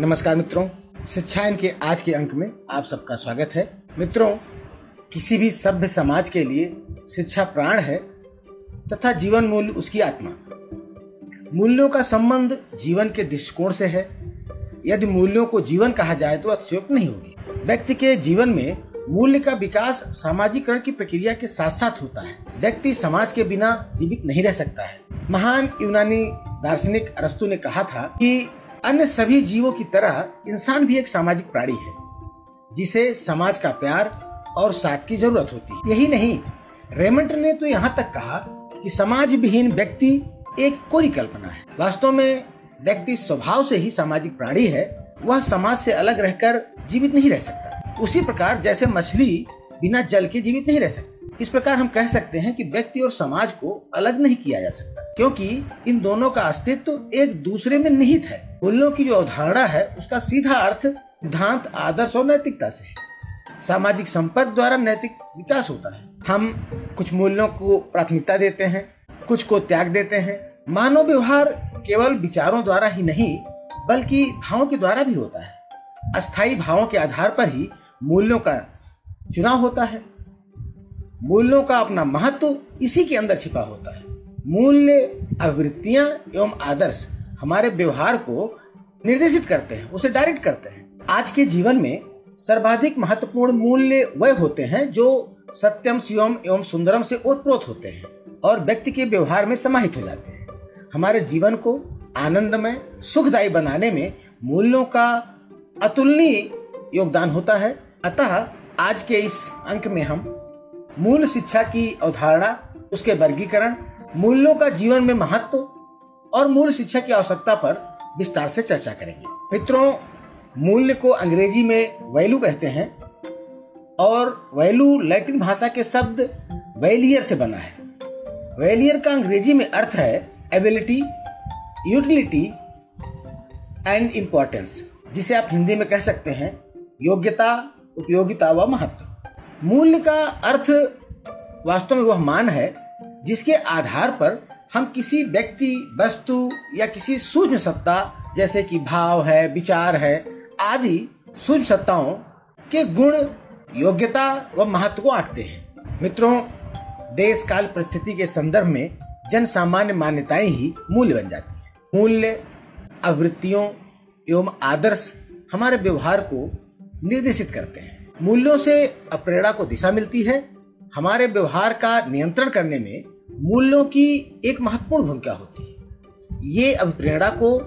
नमस्कार मित्रों, शिक्षायन के आज के अंक में आप सबका स्वागत है। मित्रों, किसी भी सभ्य समाज के लिए शिक्षा प्राण है तथा जीवन मूल्य उसकी आत्मा। मूल्यों का संबंध जीवन के दृष्टिकोण से है। यदि मूल्यों को जीवन कहा जाए तो अतिशयोक्त नहीं होगी। व्यक्ति के जीवन में मूल्य का विकास सामाजिकरण की प्रक्रिया के साथ साथ होता है। व्यक्ति समाज के बिना जीवित नहीं रह सकता है। महान यूनानी दार्शनिक अरस्तु ने कहा था कि अन्य सभी जीवों की तरह इंसान भी एक सामाजिक प्राणी है, जिसे समाज का प्यार और साथ की ज़रूरत होती है। यही नहीं, रेमंड ने तो यहाँ तक कहा कि समाज विहीन व्यक्ति एक कोरी कल्पना है। वास्तव में व्यक्ति स्वभाव से ही सामाजिक प्राणी है, वह समाज से अलग रहकर जीवित नहीं रह सकता। उसी प्रकार जैसे मछली बिना जल के जीवित नहीं रह सकती। इस प्रकार हम कह सकते हैं कि व्यक्ति और समाज को अलग नहीं किया जा सकता, क्योंकि इन दोनों का अस्तित्व एक दूसरे में निहित है। मूल्यों की जो अवधारणा है, उसका सीधा अर्थ सिद्धांत, आदर्श और नैतिकता से है। सामाजिक संपर्क द्वारा नैतिक विकास होता है। हम कुछ मूल्यों को प्राथमिकता देते हैं, कुछ को त्याग देते हैं। मानव व्यवहार केवल विचारों द्वारा ही नहीं, बल्कि भावों के द्वारा भी होता है। अस्थायी भावों के आधार पर ही मूल्यों का चुनाव होता है। मूल्यों का अपना महत्व इसी के अंदर छिपा होता है। मूल्य आवृत्तियाँ एवं आदर्श हमारे व्यवहार को निर्देशित करते हैं, उसे डायरेक्ट करते हैं। आज के जीवन में सर्वाधिक महत्वपूर्ण मूल्य वह होते हैं जो सत्यम, शिवम एवं सुंदरम से ओतप्रोत होते हैं और व्यक्ति के व्यवहार में समाहित हो जाते हैं। हमारे जीवन को आनंदमय, सुखदायी बनाने में मूल्यों का अतुलनीय योगदान होता है। अतः आज के इस अंक में हम मूल शिक्षा की अवधारणा, उसके वर्गीकरण, मूल्यों का जीवन में महत्व और मूल शिक्षा की आवश्यकता पर विस्तार से चर्चा करेंगे। मित्रों, मूल्य को अंग्रेज़ी में वैल्यू कहते हैं और वैल्यू लैटिन भाषा के शब्द वैलियर से बना है। वैलियर का अंग्रेज़ी में अर्थ है एबिलिटी, यूटिलिटी एंड इम्पोर्टेंस, जिसे आप हिंदी में कह सकते हैं योग्यता, उपयोगिता व महत्व। मूल्य का अर्थ वास्तव में वह मान है, जिसके आधार पर हम किसी व्यक्ति, वस्तु या किसी सूक्ष्म सत्ता, जैसे कि भाव है, विचार है, आदि सूक्ष्म सत्ताओं के गुण, योग्यता व महत्व को आंकते हैं। मित्रों, देश काल परिस्थिति के संदर्भ में जन सामान्य मान्यताएँ ही मूल्य बन जाती हैं। मूल्य, आवृत्तियों एवं आदर्श हमारे व्यवहार को निर्देशित करते हैं। मूल्यों से अप्रेरणा को दिशा मिलती है। हमारे व्यवहार का नियंत्रण करने में मूल्यों की एक महत्वपूर्ण भूमिका होती है। ये अभिप्रेरणा को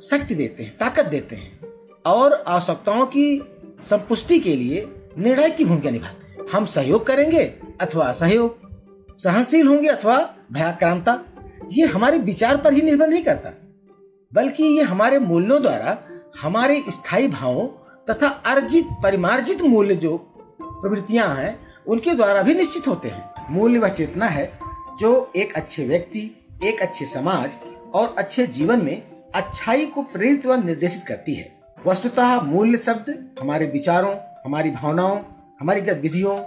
शक्ति देते हैं, ताकत देते हैं और आवश्यकताओं की संपुष्टि के लिए निर्णायक की भूमिका निभाते हैं। हम सहयोग करेंगे अथवा असहयोग, सहनशील होंगे अथवा भयाक्रांता, ये हमारे विचार पर ही निर्भर नहीं करता, बल्कि ये हमारे मूल्यों द्वारा हमारे स्थायी भावों तथा अर्जित, परिमार्जित मूल्य जो प्रवृत्तियाँ हैं, उनके द्वारा भी निश्चित होते हैं। मूल्य वह चेतना है जो एक अच्छे व्यक्ति, एक अच्छे समाज और अच्छे जीवन में अच्छाई को प्रेरित व निर्देशित करती है। वस्तुतः मूल्य शब्द हमारे विचारों, हमारी भावनाओं, हमारी गतिविधियों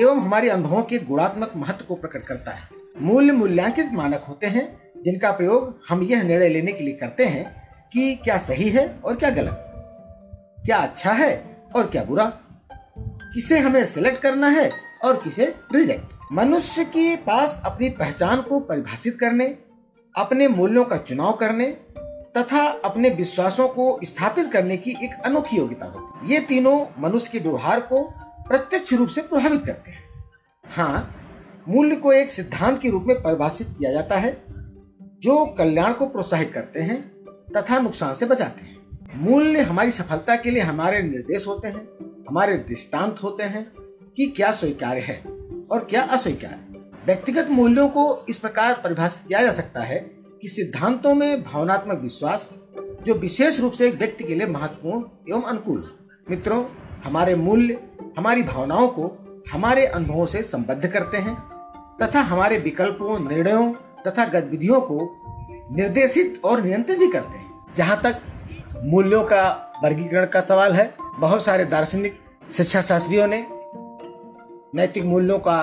एवं हमारे अनुभवों के गुणात्मक महत्व को प्रकट करता है। मूल्य मूल्यांकित मानक होते हैं, जिनका प्रयोग हम यह निर्णय लेने के लिए करते हैं कि क्या सही है और क्या गलत। क्या अच्छा है और क्या बुरा? किसे हमें सिलेक्ट करना है और किसे रिजेक्ट मनुष्य के पास अपनी पहचान को परिभाषित करने, अपने मूल्यों का चुनाव करने तथा अपने विश्वासों को स्थापित करने की एक अनोखी योग्यता होती है। ये तीनों मनुष्य के व्यवहार को प्रत्यक्ष रूप से प्रभावित करते हैं। हाँ मूल्य को एक सिद्धांत के रूप में परिभाषित किया जाता है, जो कल्याण को प्रोत्साहित करते हैं तथा नुकसान से बचाते हैं। मूल्य हमारी सफलता के लिए हमारे निर्देश होते हैं, हमारे दृष्टांत होते हैं कि क्या स्वीकार्य है और क्या अस्वीकार्य व्यक्तिगत मूल्यों को इस प्रकार परिभाषित किया जा सकता है कि सिद्धांतों में भावनात्मक विश्वास, जो विशेष रूप से एक व्यक्ति के लिए महत्वपूर्ण एवं अनुकूल है। मित्रों, हमारे मूल्य, हमारी भावनाओं को हमारे अनुभवों से संबद्ध करते हैं तथा हमारे विकल्पों, निर्णयों तथा गतिविधियों को निर्देशित और नियंत्रित भी करते हैं। जहाँ तक मूल्यों का वर्गीकरण का सवाल है। बहुत सारे दार्शनिक शिक्षा शास्त्रियों ने नैतिक मूल्यों का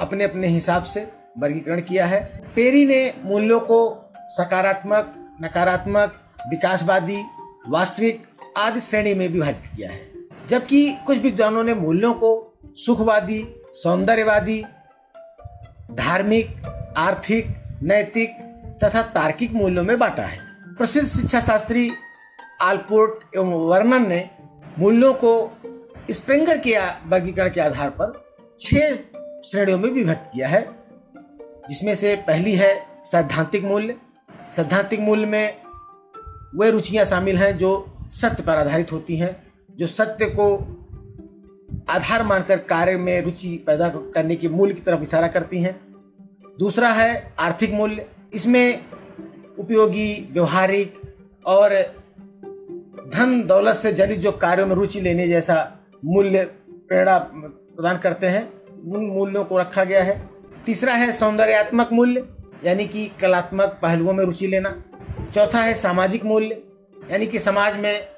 अपने अपने हिसाब से वर्गीकरण किया है। पेरी ने मूल्यों को सकारात्मक, नकारात्मक, विकासवादी, वास्तविक आदि श्रेणी में विभाजित किया है। जबकि कुछ विद्वानों ने मूल्यों को सुखवादी, सौंदर्यवादी, धार्मिक, आर्थिक, नैतिक तथा तार्किक मूल्यों में बांटा है। प्रसिद्ध शिक्षा शास्त्री आलपोर्ट एवं वर्मन ने मूल्यों को स्प्रिंगर के वर्गीकरण के आधार पर छह श्रेणियों में विभक्त किया है, जिसमें से पहली है सैद्धांतिक मूल्य। सैद्धांतिक मूल्य में वे रुचियाँ शामिल हैं जो सत्य पर आधारित होती हैं, जो सत्य को आधार मानकर कार्य में रुचि पैदा करने के मूल्य की तरफ़ इशारा करती हैं। दूसरा है आर्थिक मूल्य। इसमें उपयोगी, व्यवहारिक और धन दौलत से जनित जो कार्यों में रुचि लेने जैसा मूल्य प्रेरणा प्रदान करते हैं, उन मूल्यों को रखा गया है। तीसरा है सौंदर्यात्मक मूल्य, यानी कि कलात्मक पहलुओं में रुचि लेना। चौथा है सामाजिक मूल्य, यानी कि समाज में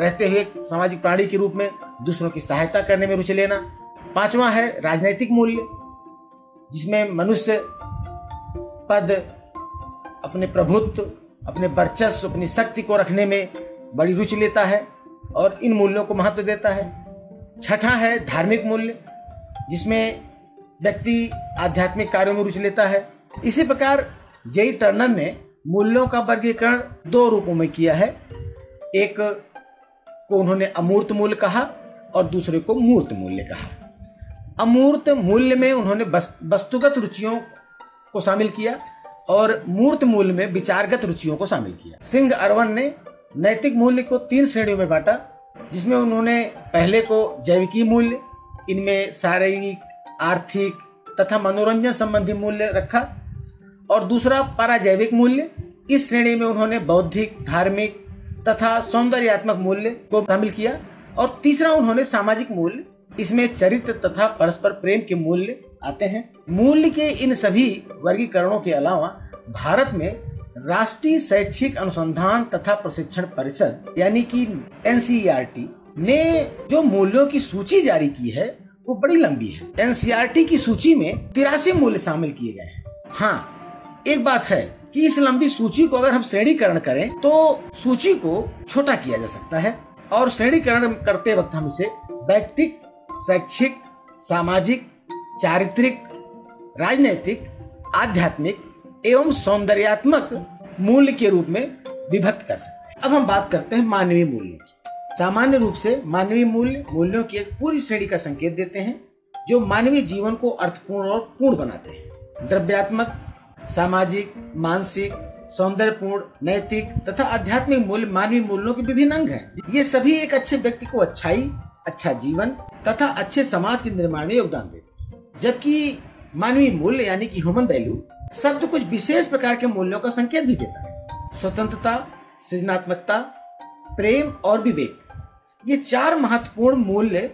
रहते हुए सामाजिक प्राणी के रूप में दूसरों की सहायता करने में रुचि लेना। पांचवा है राजनैतिक मूल्य, जिसमें मनुष्य पद, अपने प्रभुत्व, अपने वर्चस्व, अपनी शक्ति को रखने में बड़ी रुचि लेता है और इन मूल्यों को महत्व देता है। छठा है धार्मिक मूल्य, जिसमें व्यक्ति आध्यात्मिक कार्यों में रुचि लेता है। इसी प्रकार जेई टर्नर ने मूल्यों का वर्गीकरण दो रूपों में किया है। एक को उन्होंने अमूर्त मूल्य कहा और दूसरे को मूर्त मूल्य कहा। अमूर्त मूल्य में उन्होंने वस्तुगत रुचियों को शामिल किया और मूर्त मूल्य में विचारगत रुचियों को शामिल किया। सिंह अरवन ने नैतिक मूल्य को तीन श्रेणियों में बांटा, जिसमें उन्होंने पहले को जैविकी मूल्य, इनमें शारीरिक, आर्थिक तथा मनोरंजन संबंधी मूल्य रखा और दूसरा पाराजैविक मूल्य। इस श्रेणी में उन्होंने बौद्धिक, धार्मिक तथा सौंदर्यात्मक मूल्य को शामिल किया और तीसरा उन्होंने सामाजिक मूल्य। इसमें चरित्र तथा परस्पर प्रेम के मूल्य आते हैं। मूल्य के इन सभी वर्गीकरणों के अलावा भारत में राष्ट्रीय शैक्षिक अनुसंधान तथा प्रशिक्षण परिषद, यानी कि एनसीईआरटी, ने जो मूल्यों की सूची जारी की है, वो बड़ी लंबी है। एनसीईआरटी की सूची में तिरासी मूल्य शामिल किए गए हैं। हाँ एक बात है कि इस लंबी सूची को अगर हम श्रेणीकरण करें तो सूची को छोटा किया जा सकता है और श्रेणीकरण करते वक्त हम इसे व्यक्तिक, शैक्षिक, सामाजिक, चारित्रिक, राजनैतिक, आध्यात्मिक एवं सौंदर्यात्मक मूल्य के रूप में विभक्त कर सकते हैं। अब हम बात करते हैं मानवीय मूल्य की। सामान्य रूप से मानवीय मूल्य मूल्यों की एक पूरी श्रेणी का संकेत देते हैं, जो मानवीय जीवन को अर्थपूर्ण और पूर्ण बनाते हैं। द्रव्यात्मक, सामाजिक, मानसिक, सौंदर्यपूर्ण, नैतिक तथा आध्यात्मिक मूल्य मानवीय मूल्यों के विभिन्न अंग हैं। ये सभी एक अच्छे व्यक्ति को अच्छाई अच्छा जीवन तथा अच्छे समाज के निर्माण में योगदान देते हैं। जबकि मानवीय मूल्य यानी कि ह्यूमन वैल्यू शब्द कुछ विशेष प्रकार के मूल्यों का संकेत भी देता है। स्वतंत्रता, सृजनात्मकता, प्रेम और विवेक। ये चार महत्वपूर्ण मूल्य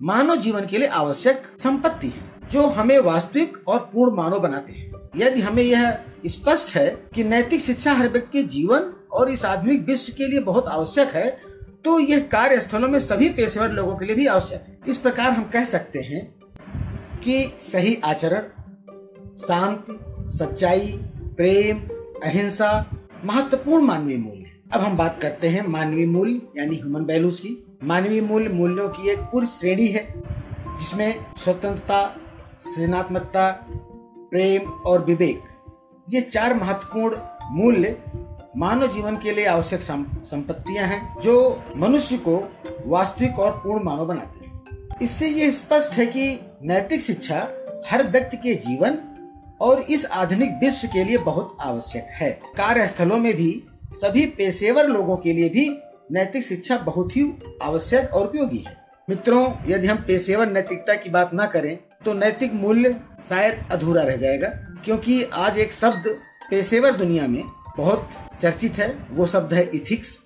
मानव जीवन के लिए आवश्यक संपत्ति है, जो हमें वास्तविक और पूर्ण मानव बनाते हैं। यदि हमें यह स्पष्ट है कि नैतिक शिक्षा हर व्यक्ति के जीवन और इस आधुनिक विश्व के लिए बहुत आवश्यक है तो यह कार्यस्थलों में सभी पेशेवर लोगों के लिए भी आवश्यक है। इस प्रकार हम कह सकते हैं कि सही आचरण, शांति सच्चाई, प्रेम, अहिंसा, महत्वपूर्ण मानवीय मूल्य। अब हम बात करते हैं मानवीय मूल्य, यानी ह्यूमन वैल्यूज़ की। मानवीय मूल्य मूल्यों की एक पूरी श्रेणी है, जिसमें स्वतंत्रता, सृजनात्मकता, प्रेम और विवेक। ये चार महत्वपूर्ण मूल्य मानव जीवन के लिए आवश्यक संपत्तियाँ हैं, जो मनुष्य को वास्तविक और पूर्ण मानव बनाते हैं। इससे ये स्पष्ट है कि नैतिक शिक्षा हर व्यक्ति के जीवन और इस आधुनिक विश्व के लिए बहुत आवश्यक है। कार्यस्थलों में भी, सभी पेशेवर लोगों के लिए भी नैतिक शिक्षा बहुत ही आवश्यक और उपयोगी है। मित्रों, यदि हम पेशेवर नैतिकता की बात ना करें तो नैतिक मूल्य शायद अधूरा रह जाएगा, क्योंकि आज एक शब्द पेशेवर दुनिया में बहुत चर्चित है। वो शब्द है इथिक्स।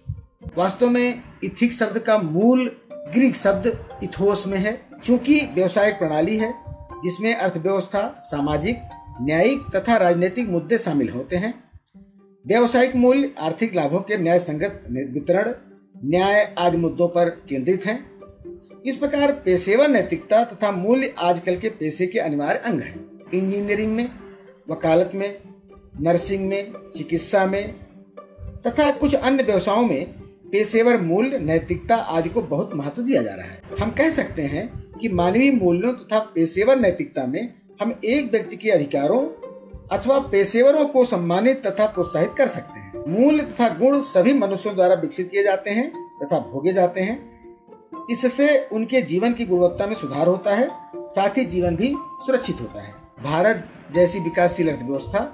वास्तव में इथिक्स शब्द का मूल ग्रीक शब्द इथोस में है, चूँकि व्यवसायिक प्रणाली है, जिसमें अर्थव्यवस्था, सामाजिक न्यायिक तथा राजनीतिक मुद्दे शामिल होते हैं। व्यावसायिक मूल्य, आर्थिक लाभों के न्याय संगत वितरण, न्याय आदि मुद्दों पर केंद्रित हैं। इस प्रकार पेशेवर नैतिकता तथा मूल्य आजकल के पेशे के अनिवार्य अंग हैं। इंजीनियरिंग में, वकालत में, नर्सिंग में, चिकित्सा में, तथा कुछ अन्य व्यवसायों में पेशेवर मूल्य, नैतिकता आदि को बहुत महत्व दिया जा रहा है। हम कह सकते हैं कि मानवीय मूल्यों तथा पेशेवर नैतिकता में हम एक व्यक्ति के अधिकारों अथवा पेशेवरों को सम्मानित तथा प्रोत्साहित कर सकते हैं। मूल्य तथा गुण सभी मनुष्यों द्वारा विकसित किए जाते हैं तथा भोगे जाते हैं। इससे उनके जीवन की गुणवत्ता में सुधार होता है, साथ ही जीवन भी सुरक्षित होता है। भारत जैसी विकासशील अर्थव्यवस्था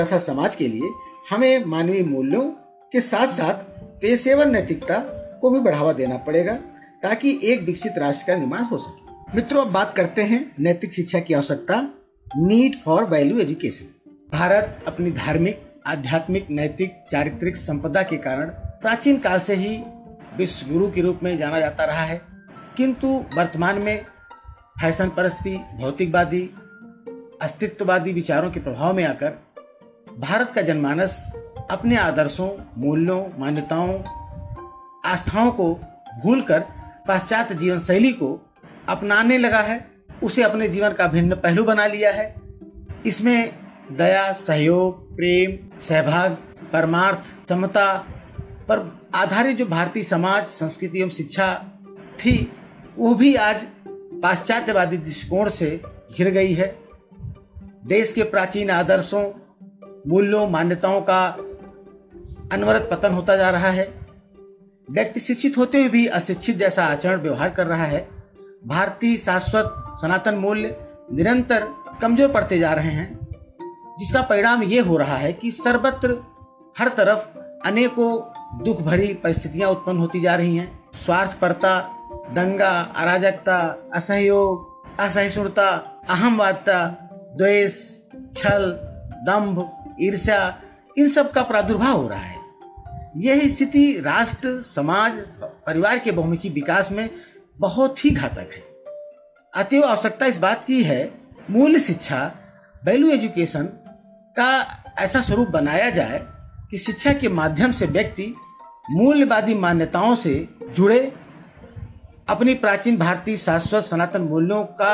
तथा समाज के लिए हमें मानवीय मूल्यों के साथ साथ पेशेवर नैतिकता को भी बढ़ावा देना पड़ेगा ताकि एक विकसित राष्ट्र का निर्माण हो सके। मित्रों, अब बात करते हैं नैतिक शिक्षा की आवश्यकता need for value education Bharat अपनी धार्मिक, आध्यात्मिक, नैतिक, चारित्रिक संपदा के कारण प्राचीन काल से ही विश्व गुरु के रूप में जाना जाता रहा है। किंतु वर्तमान में फ़ैशन परस्ती भौतिकवादी, अस्तित्ववादी विचारों के प्रभाव में आकर भारत का जनमानस अपने आदर्शों, मूल्यों, मान्यताओं, आस्थाओं को भूलकर पाश्चात्य जीवन शैली को अपनाने लगा है, उसे अपने जीवन का भिन्न पहलू बना लिया है। इसमें दया, सहयोग, प्रेम, सहभाग, परमार्थ, समता पर आधारित जो भारतीय समाज, संस्कृति एवं शिक्षा थी, वो भी आज पाश्चात्यवादी दृष्टिकोण से घिर गई है। देश के प्राचीन आदर्शों, मूल्यों, मान्यताओं का अनवरत पतन होता जा रहा है। व्यक्ति शिक्षित होते हुए भी अशिक्षित जैसा आचरण व्यवहार कर रहा है। भारतीय शाश्वत सनातन मूल्य निरंतर कमज़ोर पड़ते जा रहे हैं, जिसका परिणाम ये हो रहा है कि सर्वत्र हर तरफ़ अनेकों दुख भरी परिस्थितियाँ उत्पन्न होती जा रही हैं। स्वार्थपरता, दंगा, अराजकता, असहयोग, असहिष्णुता, अहमवादता, द्वेष, छल, दंभ, ईर्ष्या, इन सब का प्रादुर्भाव हो रहा है। यह स्थिति राष्ट्र, समाज, परिवार के बहुमुखी विकास में बहुत ही घातक है। अतएव आवश्यकता इस बात की है, मूल्य शिक्षा वैल्यू एजुकेशन का ऐसा स्वरूप बनाया जाए कि शिक्षा के माध्यम से व्यक्ति मूल्यवादी मान्यताओं से जुड़े, अपनी प्राचीन भारतीय शाश्वत सनातन मूल्यों का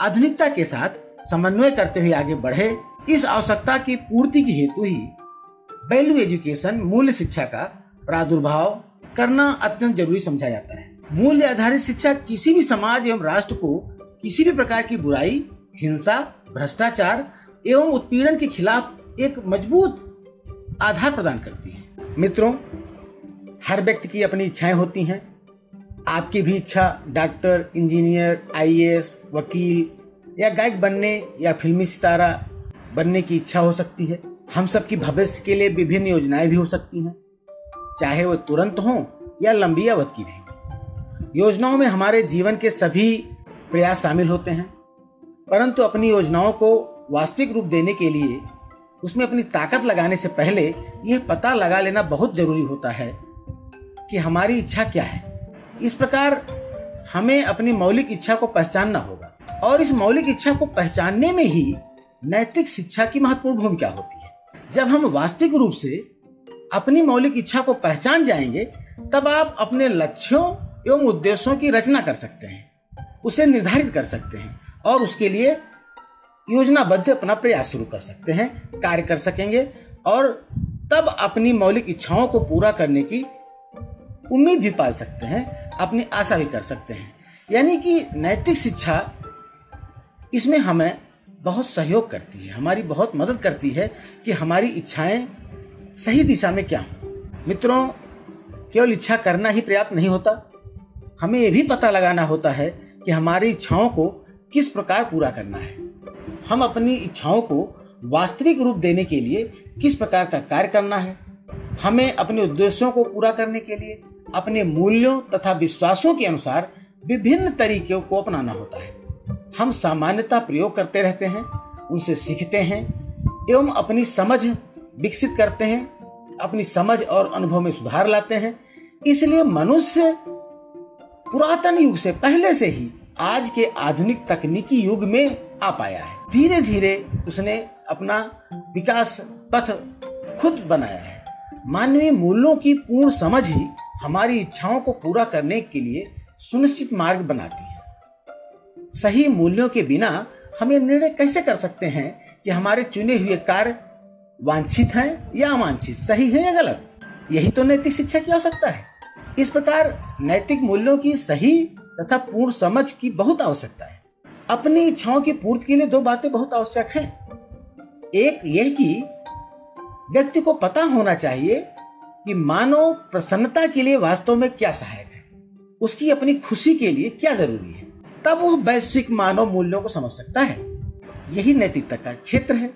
आधुनिकता के साथ समन्वय करते हुए आगे बढ़े। इस आवश्यकता की पूर्ति की हेतु ही वैल्यू एजुकेशन मूल्य शिक्षा का प्रादुर्भाव करना अत्यंत ज़रूरी समझा जाता है। मूल्य आधारित शिक्षा किसी भी समाज एवं राष्ट्र को किसी भी प्रकार की बुराई, हिंसा, भ्रष्टाचार एवं उत्पीड़न के खिलाफ एक मज़बूत आधार प्रदान करती है। मित्रों, हर व्यक्ति की अपनी इच्छाएँ होती हैं। आपकी भी इच्छा, डॉक्टर, इंजीनियर, आईएएस, वकील या गायक बनने या फिल्मी सितारा बनने की इच्छा हो सकती है। हम सबकी भविष्य के लिए विभिन्न योजनाएँ भी हो सकती हैं। चाहे वो तुरंत हो या लंबी अवधि की भी। योजनाओं में हमारे जीवन के सभी प्रयास शामिल होते हैं, परंतु अपनी योजनाओं को वास्तविक रूप देने के लिए, उसमें अपनी ताकत लगाने से पहले यह पता लगा लेना बहुत ज़रूरी होता है कि हमारी इच्छा क्या है। इस प्रकार हमें अपनी मौलिक इच्छा को पहचानना होगा और इस मौलिक इच्छा को पहचानने में ही नैतिक शिक्षा की महत्वपूर्ण भूमिका होती है। जब हम वास्तविक रूप से अपनी मौलिक इच्छा को पहचान जाएँगे, तब आप अपने लक्ष्यों एवं उद्देश्यों की रचना कर सकते हैं, उसे निर्धारित कर सकते हैं और उसके लिए योजनाबद्ध अपना प्रयास शुरू कर सकते हैं, कार्य कर सकेंगे और तब अपनी मौलिक इच्छाओं को पूरा करने की उम्मीद भी पाल सकते हैं, अपनी आशा भी कर सकते हैं। यानी कि नैतिक शिक्षा इसमें हमें बहुत सहयोग करती है, हमारी बहुत मदद करती है कि हमारी इच्छाएँ सही दिशा में क्या हों। मित्रों, केवल इच्छा करना ही पर्याप्त नहीं होता हमें यह भी पता लगाना होता है कि हमारी इच्छाओं को किस प्रकार पूरा करना है। हम अपनी इच्छाओं को वास्तविक रूप देने के लिए किस प्रकार का कार्य करना है। हमें अपने उद्देश्यों को पूरा करने के लिए अपने मूल्यों तथा विश्वासों के अनुसार विभिन्न तरीकों को अपनाना होता है। हम सामान्यता प्रयोग करते रहते हैं, उनसे सीखते हैं एवं अपनी समझ विकसित करते हैं, अपनी समझ और अनुभव में सुधार लाते हैं। इसलिए मनुष्य पुरातन युग से पहले से ही आज के आधुनिक तकनीकी युग में आ पाया है। धीरे धीरे उसने अपना विकास पथ खुद बनाया है। मानवीय मूल्यों की पूर्ण समझ ही हमारी इच्छाओं को पूरा करने के लिए सुनिश्चित मार्ग बनाती है। सही मूल्यों के बिना हम ये निर्णय कैसे कर सकते हैं कि हमारे चुने हुए कार्य वांछित हैं या अवांछित, सही है या गलत? यही तो नैतिक शिक्षा की आवश्यकता है। इस प्रकार नैतिक मूल्यों की सही तथा पूर्ण समझ की बहुत आवश्यकता है। अपनी इच्छाओं की पूर्ति के लिए दो बातें बहुत आवश्यक हैं। एक, यह कि व्यक्ति को पता होना चाहिए कि मानव प्रसन्नता के लिए वास्तव में क्या सहायक है। उसकी अपनी खुशी के लिए क्या ज़रूरी है। तब वह वैश्विक मानव मूल्यों को समझ सकता है। यही नैतिकता का क्षेत्र है।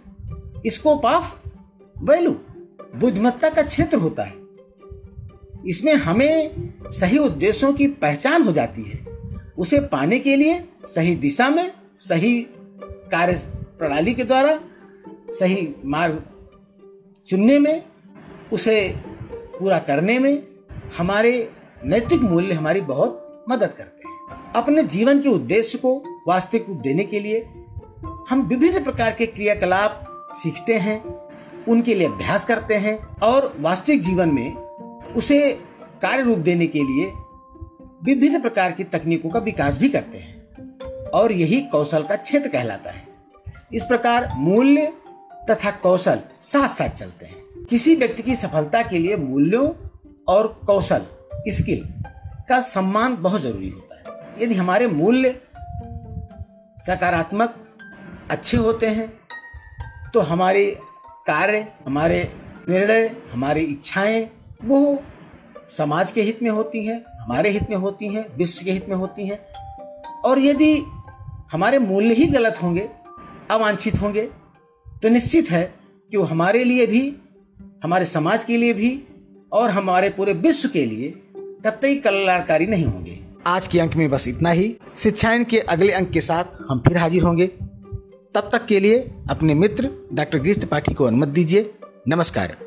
स्कोप ऑफ़ वैल्यू बुद्धिमत्ता का क्षेत्र होता है। इसमें हमें सही उद्देश्यों की पहचान हो जाती है। उसे पाने के लिए सही दिशा में सही कार्य प्रणाली के द्वारा सही मार्ग चुनने में, उसे पूरा करने में हमारे नैतिक मूल्य हमारी बहुत मदद करते हैं। अपने जीवन के उद्देश्य को वास्तविक रूप देने के लिए हम विभिन्न प्रकार के क्रियाकलाप सीखते हैं, उनके लिए अभ्यास करते हैं और वास्तविक जीवन में उसे कार्य रूप देने के लिए विभिन्न प्रकार की तकनीकों का विकास भी करते हैं और यही कौशल का क्षेत्र कहलाता है। इस प्रकार मूल्य तथा कौशल साथ साथ चलते हैं। किसी व्यक्ति की सफलता के लिए मूल्यों और कौशल, स्किल का सम्मान बहुत ज़रूरी होता है। यदि हमारे मूल्य सकारात्मक, अच्छे होते हैं तो हमारे कार्य, हमारे निर्णय, हमारी इच्छाएँ वो समाज के हित में होती हैं, हमारे हित में होती हैं, विश्व के हित में होती हैं। और यदि हमारे मूल्य ही गलत होंगे, अवांछित होंगे तो निश्चित है कि वो हमारे लिए भी, हमारे समाज के लिए भी, और हमारे पूरे विश्व के लिए कतई कल्याणकारी नहीं होंगे। आज के अंक में बस इतना ही। शिक्षायन के अगले अंक के साथ हम फिर हाजिर होंगे। तब तक के लिए अपने मित्र डॉक्टर गिरीश त्रिपाठी को अनुमति दीजिए। नमस्कार।